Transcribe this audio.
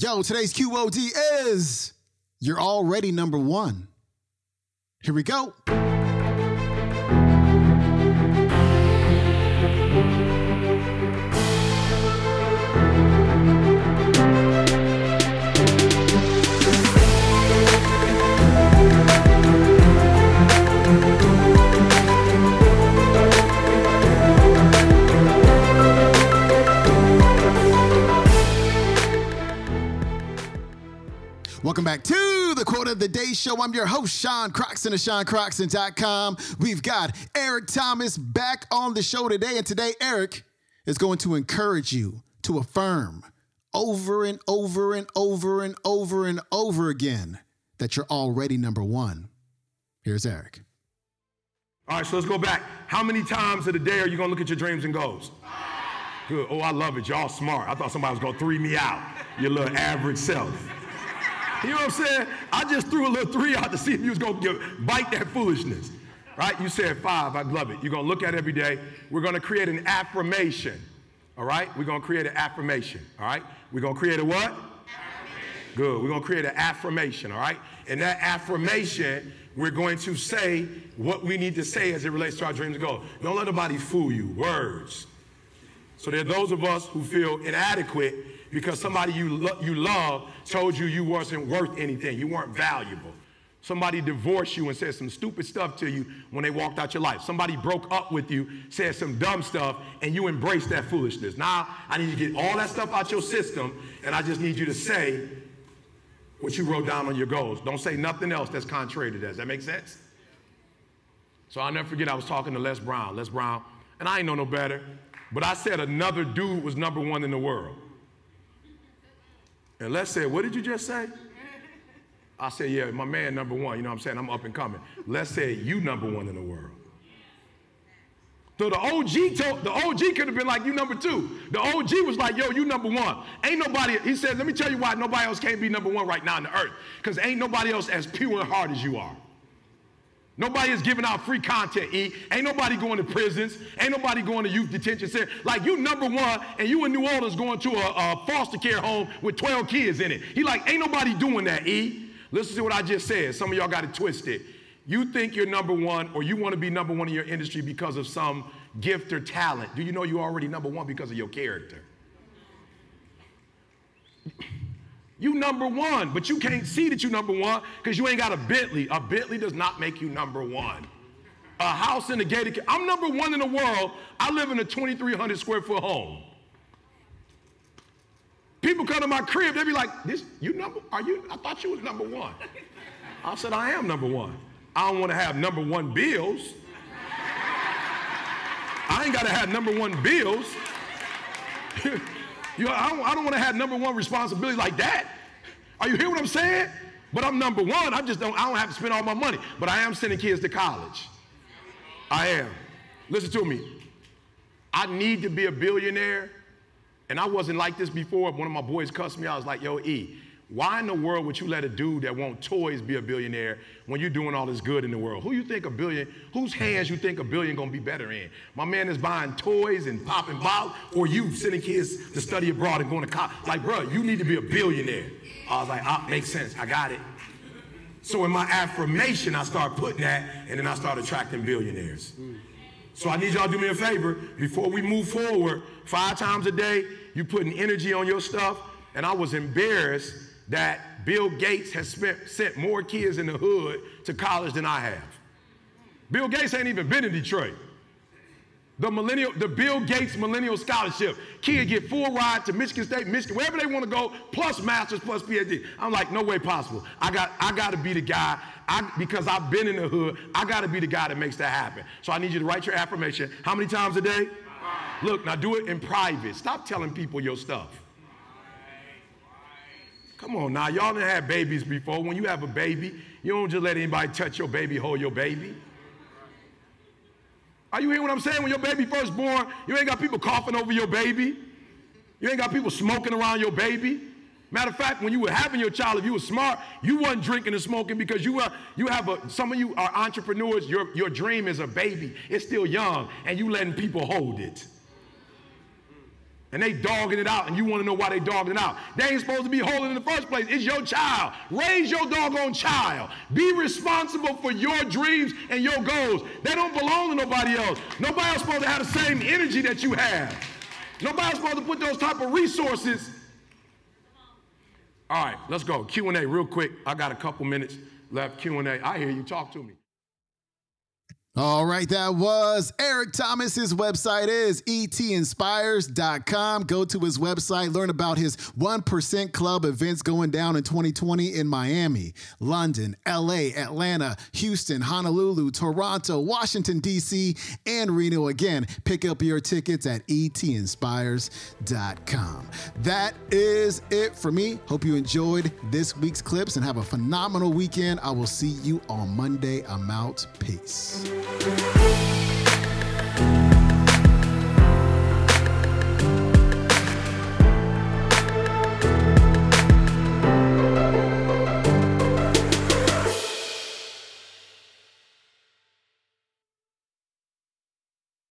Yo, today's QOD is You're Already Number One. Here we go. Back to the Quote of the Day Show. I'm your host, Sean Croxton of SeanCroxton.com. We've got Eric Thomas back on the show today. And today, Eric is going to encourage you to affirm over and over and over and over and over again that you're already number one. Here's Eric. All right, so let's go back. How many times of the day are you gonna look at your dreams and goals? Good. Oh, I love it. Y'all smart. I thought somebody was gonna three me out. Your little average self. You know what I'm saying? I just threw a little three out to see if you was gonna get, bite that foolishness. Right? You said five. I love it. You're gonna look at it every day. We're gonna create an affirmation. All right? We're gonna create an affirmation. All right? We're gonna create a what? Good. We're going to create an affirmation, all right? And that affirmation, we're going to say what we need to say as it relates to our dreams and goals. Don't let nobody fool you. Words. So there are those of us who feel inadequate because somebody you, lo- you love told you you wasn't worth anything. You weren't valuable. Somebody divorced you and said some stupid stuff to you when they walked out your life. Somebody broke up with you, said some dumb stuff, and you embraced that foolishness. Now I need you to get all that stuff out your system, and I just need you to say what you wrote down on your goals. Don't say nothing else that's contrary to that. Does that make sense? So I'll never forget I was talking to Les Brown. Les Brown, and I ain't know no better, but I said another dude was number one in the world. And Les said, What did you just say? I said, Yeah, my man number one. You know what I'm saying? I'm up and coming. Les said, You number one in the world. So the OG told the OG could have been like you number two. The OG was like, yo, you number one. Ain't nobody, he said, let me tell you why nobody else can't be number one right now in the earth. Because ain't nobody else as pure and hard as you are. Nobody is giving out free content, E. Ain't nobody going to prisons. Ain't nobody going to youth detention center. Like you number one, and you in New Orleans going to a, a foster care home with 12 kids in it. He like, ain't nobody doing that, E. Listen to what I just said. Some of y'all got it twisted. You think you're number one or you want to be number one in your industry because of some gift or talent. Do you know you're already number one because of your character? You number one, but you can't see that you number one because you ain't got a Bentley. A Bentley does not make you number one. A house in the gated. I'm number one in the world. I live in a 2,300 square foot home. People come to my crib, they be like, "This you number? Are you? I thought you was number one." I said, "I am number one. I don't want to have number one bills. I ain't got to have number one bills. you I don't, I don't want to have number one responsibility like that. Are you hear what I'm saying? But I'm number one. I just don't. I don't have to spend all my money. But I am sending kids to college. I am. Listen to me. I need to be a billionaire, and I wasn't like this before. One of my boys cussed me. I was like, "Yo, E, why in the world would you let a dude that want toys be a billionaire when you're doing all this good in the world? Who you think a billion, whose hands you think a billion gonna be better in? My man is buying toys and popping bottles, or you sending kids to study abroad and going to college? Like, bro, you need to be a billionaire. I was like, ah, makes sense, I got it. So in my affirmation, I start putting that, and then I start attracting billionaires. So I need y'all to do me a favor before we move forward. Five times a day, you putting energy on your stuff, and I was embarrassed that Bill Gates has spent, sent more kids in the hood to college than I have. Bill Gates ain't even been in Detroit. The millennial, the Bill Gates Millennial Scholarship. Kids get full ride to Michigan State, Michigan, wherever they want to go, plus masters, plus PhD. I'm like, no way possible. I got, I got to be the guy. I, because I've been in the hood, I got to be the guy that makes that happen. So I need you to write your affirmation. How many times a day? Look, now do it in private. Stop telling people your stuff. Come on now, y'all done had babies before. When you have a baby, you don't just let anybody touch your baby, hold your baby. Are you hearing what I'm saying? When your baby first born, you ain't got people coughing over your baby. You ain't got people smoking around your baby. Matter of fact, when you were having your child, if you were smart, you wasn't drinking and smoking because you, uh, you have a, some of you are entrepreneurs, your, your dream is a baby. It's still young, and you letting people hold it. And they dogging it out, and you want to know why they dogging it out. They ain't supposed to be holding in the first place. It's your child. Raise your doggone child. Be responsible for your dreams and your goals. They don't belong to nobody else. Nobody else supposed to have the same energy that you have. Nobody's supposed to put those type of resources. All right, let's go. Q&A real quick. I got a couple minutes left. Q&A. I hear you. Talk to me. All right, that was Eric Thomas. His website is etinspires.com. Go to his website, learn about his 1% Club events going down in 2020 in Miami, London, LA, Atlanta, Houston, Honolulu, Toronto, Washington, D.C., and Reno. Again, pick up your tickets at etinspires.com. That is it for me. Hope you enjoyed this week's clips and have a phenomenal weekend. I will see you on Monday. I'm out. Peace. Thank you.